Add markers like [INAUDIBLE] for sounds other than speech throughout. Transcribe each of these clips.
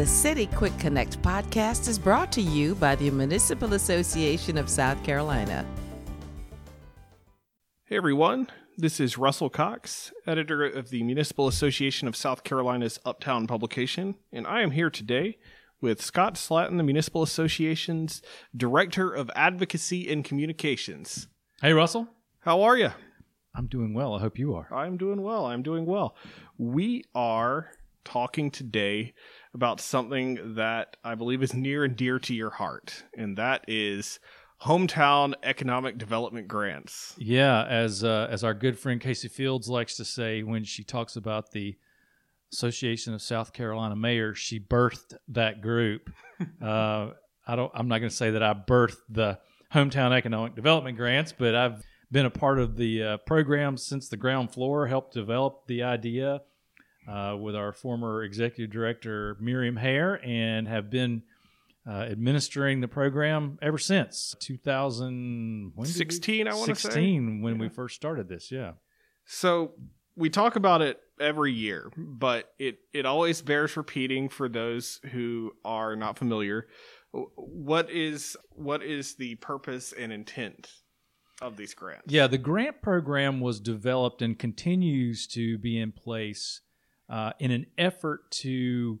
The City Quick Connect podcast is brought to you by the Municipal Association of South Carolina. Hey everyone, this is Russell Cox, editor of the Municipal Association of South Carolina's Uptown publication, and I am here today with Scott Slatton, the Municipal Association's Director of Advocacy and Communications. Hey, Russell. How are you? I'm doing well. I hope you are. I'm doing well. I'm doing well. We are talking today about something that I believe is near and dear to your heart, and that is hometown economic development grants. Yeah, as uh, as our good friend Casey Fields likes to say when she talks about the Association of South Carolina Mayors, she birthed that group. [LAUGHS] uh, I don't. I'm not going to say that I birthed the hometown economic development grants, but I've been a part of the uh, program since the ground floor. Helped develop the idea uh, with our former executive director Miriam Hair, and have been uh, administering the program ever since 2016. I want to say 16 when Yeah. we first started this. Yeah. So we talk about it every year, but it it always bears repeating for those who are not familiar. What is what is the purpose and intent of these grants? Yeah, the grant program was developed and continues to be in place uh, in an effort to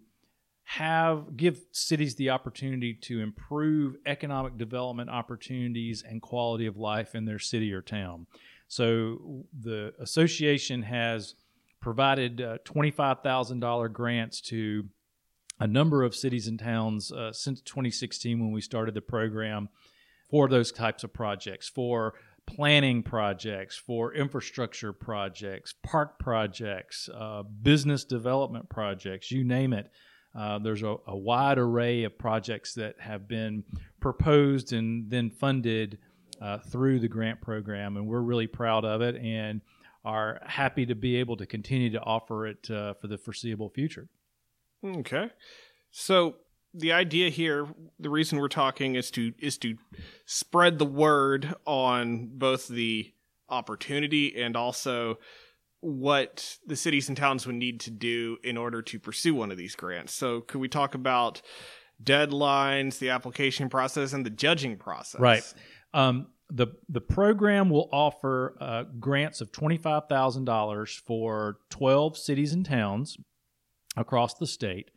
have give cities the opportunity to improve economic development opportunities and quality of life in their city or town. So the association has provided uh, $25,000 grants to a number of cities and towns uh, since 2016 when we started the program for those types of projects, for planning projects, for infrastructure projects, park projects, uh, business development projects, you name it. Uh, there's a, a wide array of projects that have been proposed and then funded uh, through the grant program, and we're really proud of it and are happy to be able to continue to offer it uh, for the foreseeable future. Okay. So the idea here, the reason we're talking is to is to spread the word on both the opportunity and also what the cities and towns would need to do in order to pursue one of these grants. So could we talk about deadlines, the application process, and the judging process? Right. Um, the the program will offer uh, grants of twenty five thousand dollars for twelve cities and towns across the state.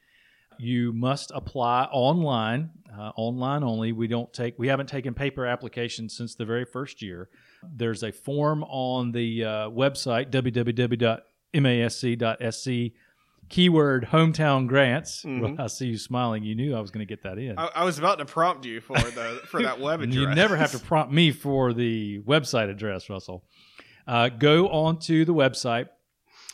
You must apply online, uh, online only. We don't take we haven't taken paper applications since the very first year. There's a form on the uh, website www.masc.sc keyword hometown grants. Mhm. Well, I see you smiling. You knew I was going to get that in. I, I was about to prompt you for the for that web [LAUGHS] address. You never have to prompt me for the website address, Russell. Uh, go onto the website,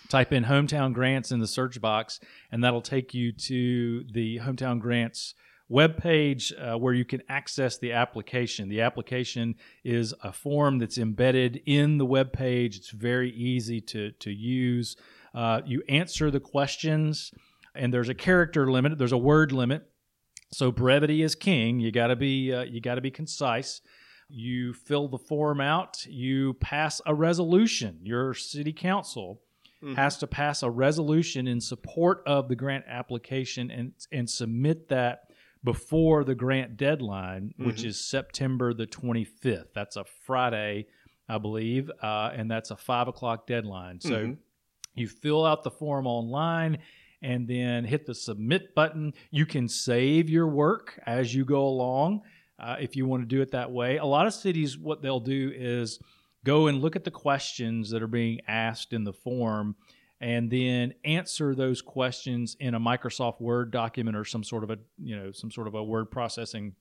type in hometown grants in the search box, and that'll take you to the hometown grants webpage uh, where you can access the application. The application is a form that's embedded in the web page. It's very easy to, to use. Uh, you answer the questions, and there's a character limit, there's a word limit. So brevity is king. You got to be uh, you got to be concise. You fill the form out. You pass a resolution. Your city council Mhm. has to pass a resolution in support of the grant application and and submit that before the grant deadline, which Mhm. is September the 25th. That's a Friday, I believe, uh, and that's a five o'clock deadline. So Mhm. you fill out the form online and then hit the submit button. You can save your work as you go along uh, if you want to do it that way. A lot of cities, what they'll do is go and look at the questions that are being asked in the form and then answer those questions in a Microsoft Word document or some sort of a you know some sort of a word processing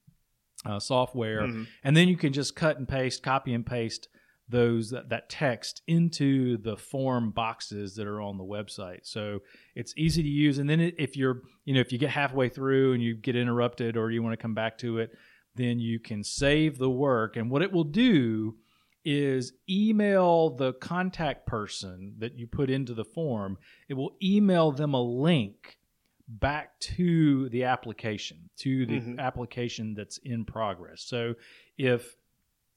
uh, software, Mhm. and then you can just cut and paste, copy and paste those that, that text into the form boxes that are on the website. So it's easy to use. And then if you're you know if you get halfway through and you get interrupted or you want to come back to it, then you can save the work. And what it will do is email the contact person that you put into the form. It will email them a link back to the application, to the Mhm. application that's in progress. So if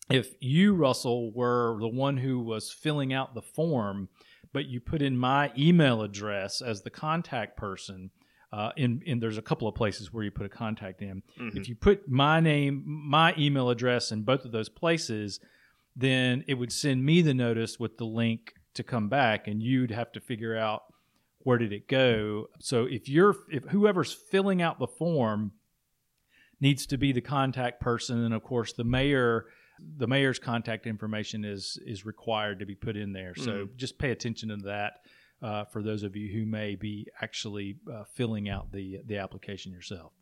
if you Russell were the one who was filling out the form, but you put in my email address as the contact person, Uh, in, in there's a couple of places where you put a contact in. Mhm. If you put my name, my email address in both of those places, then it would send me the notice with the link to come back, and you'd have to figure out where did it go. So if you're if whoever's filling out the form needs to be the contact person, and of course the mayor the mayor's contact information is is required to be put in there. So just pay attention to that uh, for those of you who may be actually uh, filling out the the application yourself.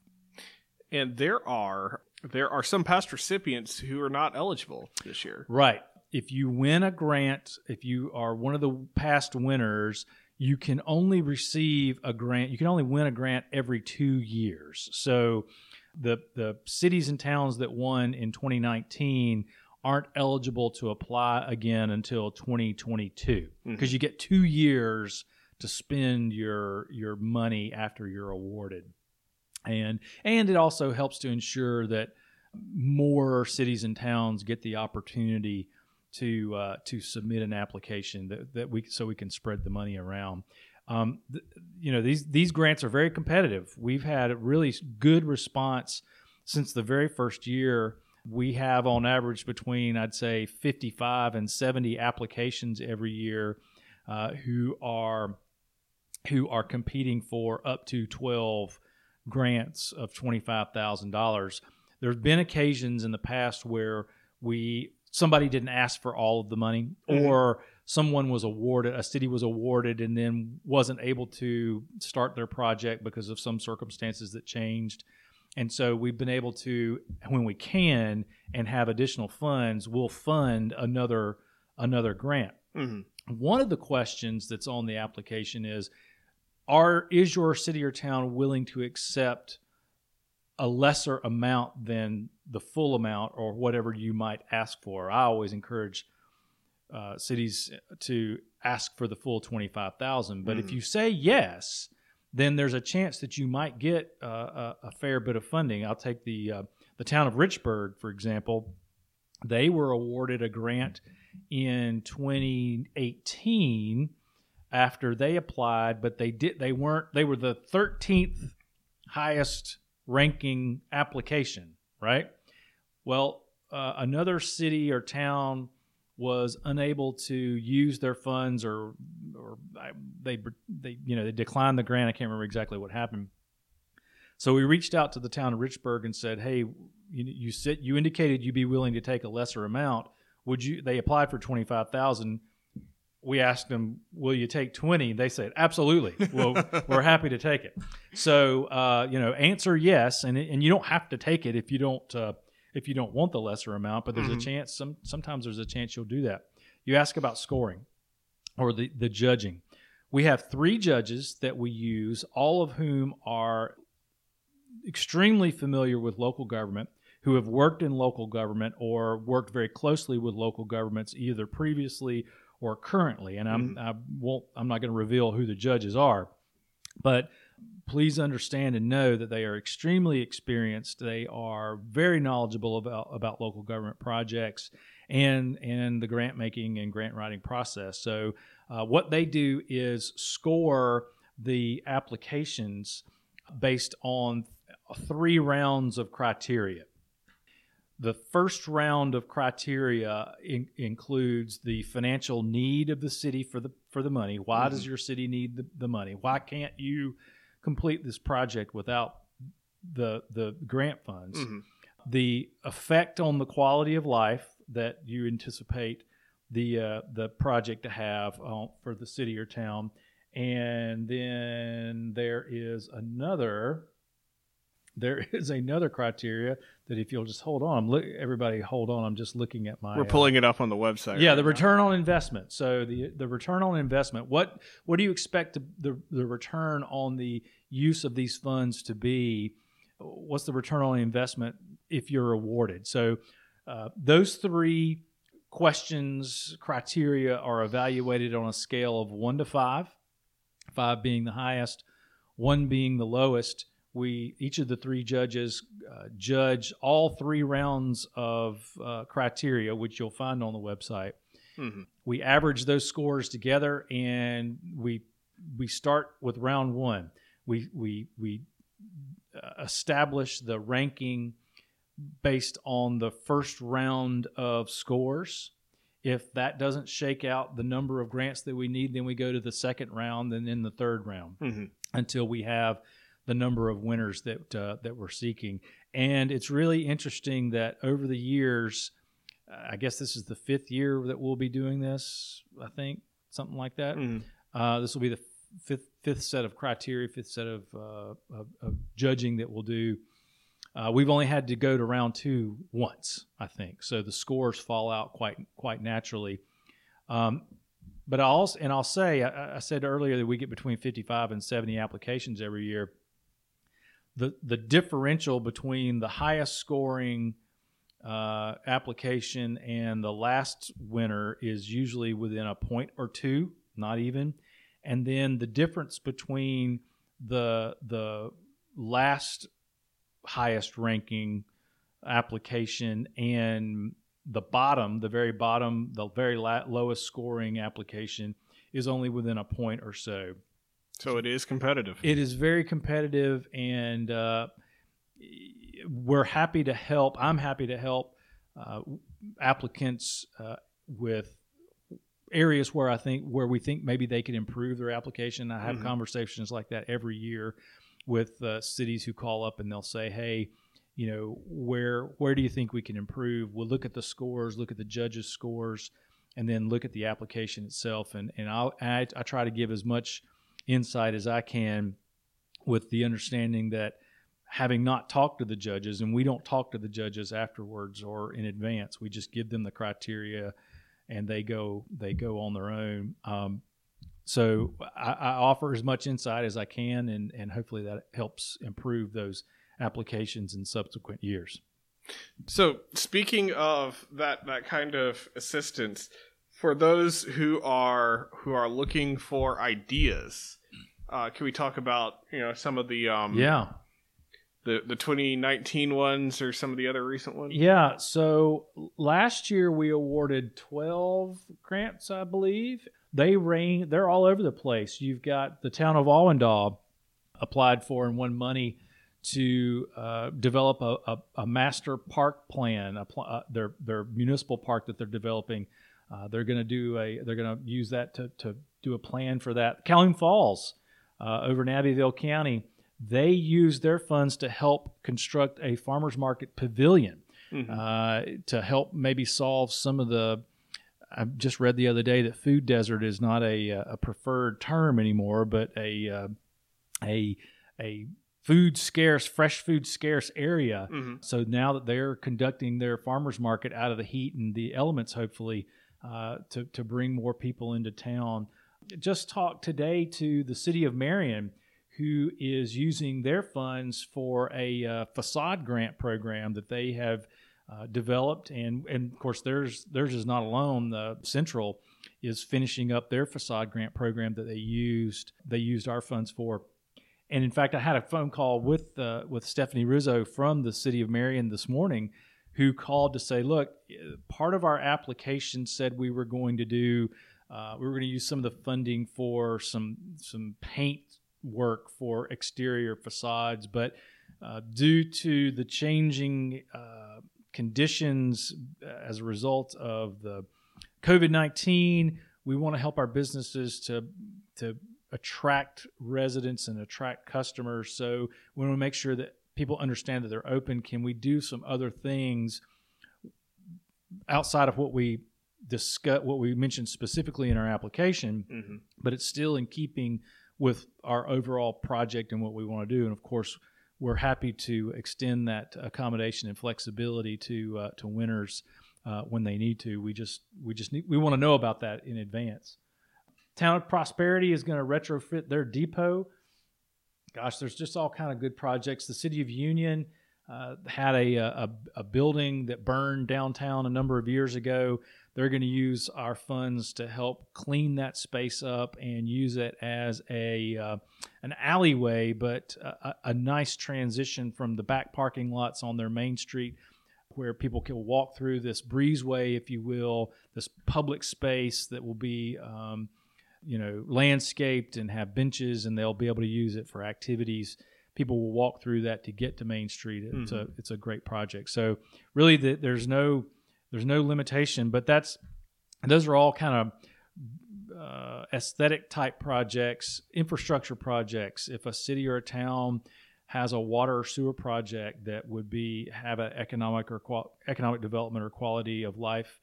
And there are there are some past recipients who are not eligible this year. Right. If you win a grant, if you are one of the past winners, you can only receive a grant. You can only win a grant every two years. So the the cities and towns that won in 2019 aren't eligible to apply again until 2022 mm-hmm. because you get two years to spend your your money after you're awarded and and it also helps to ensure that more cities and towns get the opportunity to uh, to submit an application that, that we so we can spread the money around. Um, th- you know these these grants are very competitive. We've had a really good response since the very first year. We have on average between I'd say 55 and 70 applications every year uh, who are who are competing for up to 12 grants of $25,000. There's been occasions in the past where we somebody didn't ask for all of the money Mhm. or someone was awarded a city was awarded and then wasn't able to start their project because of some circumstances that changed. And so we've been able to when we can and have additional funds, we'll fund another another grant Mhm. one of the questions that's on the application is are is your city or town willing to accept a lesser amount than the full amount or whatever you might ask for? I always encourage uh, cities to ask for the full 25000 but if Mhm. you say yes then there's a chance that you might get uh, a, a fair bit of funding. I'll take the uh, the town of richburg for example. They were awarded a grant in 2018 after they applied but they did they weren't they were the 13th highest ranking application right? Well uh, another city or town was unable to use their funds or or they they you know they declined the grant. I can't remember exactly what happened. So we reached out to the town of richburg and said hey you, you said you indicated you'd be willing to take a lesser amount. Would you they applied for 25000 we asked them will you take 20 they said absolutely. Well [LAUGHS] we're happy to take it. So uh, you know answer yes and, and you don't have to take it if you don't uh, if you don't want the lesser amount but there's Mhm. a chance some sometimes there's a chance you'll do that. You ask about scoring or the, the judging. We have three judges that we use all of whom are extremely familiar with local government who have worked in local government or worked very closely with local governments either previously or currently. And I'm I won't I'm not going to reveal who the judges are, but please understand and know that they are extremely experienced. They are very knowledgeable about about local government projects and and the grant making and grant writing process. So uh, what they do is score the applications based on three rounds of criteria. The first round of criteria in, includes the financial need of the city for the for the money. Why does your city need the, the money? Why can't you complete this project without the the grant funds? Mhm. The effect on the quality of life that you anticipate the uh, the project to have uh, for the city or town, and then there is another there [LAUGHS] is another criteria that if you'll just hold on, I'm look, everybody hold on. I'm just looking at my. We're uh, pulling it up on the website. yeah, right the now. return on investment. So the the return on investment. What what do you expect the, the the return on the use of these funds to be? What's the return on investment if you're awarded? So uh, those three questions criteria are evaluated on a scale of one to five. Five being the highest, one being the lowest. We each of the three judges uh, judge all three rounds of uh, criteria, which you'll find on the website. Mhm. We average those scores together, and we we start with round one. we we we uh, establish the ranking based on the first round of scores. If that doesn't shake out the number of grants that we need, then we go to the second round and then the third round hmm until we have the number of winners that uh, that we're seeking. And it's really interesting that over the years, uh, I guess this is the fifth year that we'll be doing this. I think something like that. hmm Uh, this will be the fifth fifth set of criteria, fifth set of, uh, of, of judging that we'll do. Uh, we've only had to go to round two once, I think, so the scores fall out quite quite naturally. Um, but I also and I'll say I, I said earlier that we get between fifty five and seventy applications every year. The the differential between the highest scoring uh, application and the last winner is usually within a point or two, not even. And then the difference between the the last highest ranking application and the bottom, the very bottom, the very la- lowest scoring application is only within a point or so. So it is competitive. It is very competitive, and uh, we're happy to help. I'm happy to help uh, applicants uh, with areas where I think where we think maybe they could improve their application. I have Mhm. conversations like that every year with uh, cities who call up and they'll say, "Hey." You know where where do you think we can improve? We'll look at the scores, look at the judges' scores, and then look at the application itself. And and I'll, I I try to give as much insight as I can with the understanding that having not talked to the judges, and we don't talk to the judges afterwards or in advance, we just give them the criteria and they go they go on their own. Um, so I, I offer as much insight as I can, and, and hopefully that helps improve those applications in subsequent years. So speaking of that that kind of assistance, for those who are who are looking for ideas, uh, can we talk about you know some of the um Yeah. the the 2019 ones or some of the other recent ones? Yeah. So last year we awarded 12 grants, I believe. They range, they're all over the place. You've got the town of Allendale applied for and won money to uh, develop a, a, a master park plan, a pl- uh, their, their municipal park that they're developing. Uh, they're going to do a, they're going to use that to, to do a plan for that. Calhoun Falls uh, over in Abbeville County, they use their funds to help construct a farmers market pavilion Mhm. uh, to help maybe solve some of the. I just read the other day that food desert is not a, uh, a preferred term anymore, but a uh, a a food scarce, fresh food scarce area. Mhm. So now that they're conducting their farmers market out of the heat and the elements, hopefully, uh, to to bring more people into town. Just talked today to the city of Marion, who is using their funds for a uh, facade grant program that they have uh, developed, and and of course theirs theirs is not alone. The Central is finishing up their facade grant program that they used they used our funds for. And in fact, I had a phone call with uh, with Stephanie Rizzo from the city of Marion this morning, who called to say, "Look, part of our application said we were going to do, uh, we were going to use some of the funding for some some paint work for exterior facades, but uh, due to the changing uh, conditions as a result of the COVID nineteen, we want to help our businesses to to attract residents and attract customers. So we want to make sure that people understand that they're open. Can we do some other things outside of what we discuss, what we mentioned specifically in our application, Mhm. but it's still in keeping with our overall project and what we want to do. And of course, we're happy to extend that accommodation and flexibility to uh, to winners uh, when they need to. We just we just need we want to know about that in advance. Town of Prosperity is going to retrofit their depot. Gosh, there's just all kind of good projects. The City of Union uh, had a, a a building that burned downtown a number of years ago. They're going to use our funds to help clean that space up and use it as a uh, an alleyway, but a, a nice transition from the back parking lots on their main street, where people can walk through this breezeway, if you will, this public space that will be um, you know landscaped and have benches, and they'll be able to use it for activities. People will walk through that to get to Main Street. It's a it's a great project. So really, the, there's no there's no limitation, but that's those are all kind of uh, aesthetic type projects, infrastructure projects. If a city or a town has a water or sewer project that would be have an economic or qual- economic development or quality of life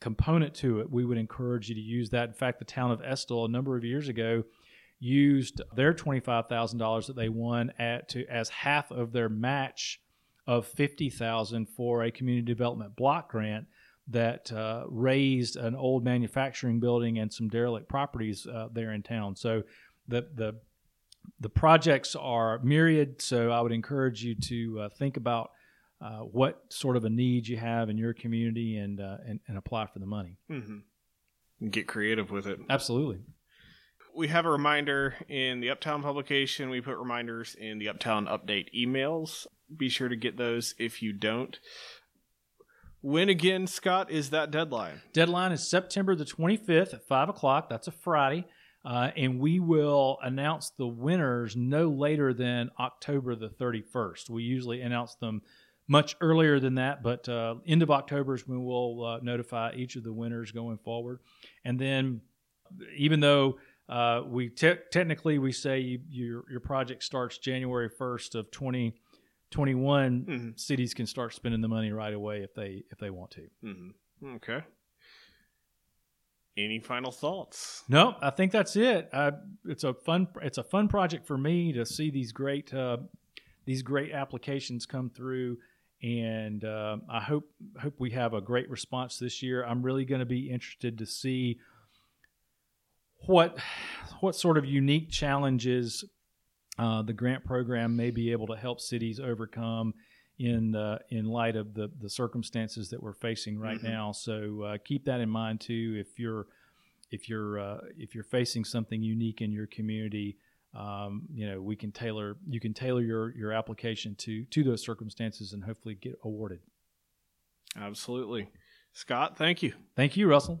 component to it, we would encourage you to use that. In fact, the town of Estill a number of years ago used their twenty five thousand dollars that they won at to as half of their match of fifty thousand for a community development block grant that uh, razed an old manufacturing building and some derelict properties uh, there in town. So the the the projects are myriad. So I would encourage you to uh, think about uh, what sort of a need you have in your community and uh, and, and apply for the money. Mm-hmm. Get creative with it. Absolutely. We have a reminder in the Uptown publication. We put reminders in the Uptown update emails. Be sure to get those if you don't. When again, Scott, is that deadline? Deadline is September the 25th at 5 o'clock. That's a Friday. Uh, and we will announce the winners no later than October the 31st. We usually announce them much earlier than that, but uh, end of October is when we'll uh, notify each of the winners going forward. And then, even though uh, we te- technically we say you, your your project starts January 1st of 2021, Mm-hmm. cities can start spending the money right away if they if they want to. Mm-hmm. Okay. Any final thoughts? No, I think that's it. I, it's a fun it's a fun project for me to see these great uh, these great applications come through, and uh, I hope hope we have a great response this year. I'm really going to be interested to see what what sort of unique challenges uh, the grant program may be able to help cities overcome in uh, in light of the the circumstances that we're facing right Mhm. now. So uh, keep that in mind too. If you're if you're uh, if you're facing something unique in your community, um, you know we can tailor you can tailor your your application to to those circumstances and hopefully get awarded. Absolutely. Scott, thank you. Thank you, Russell.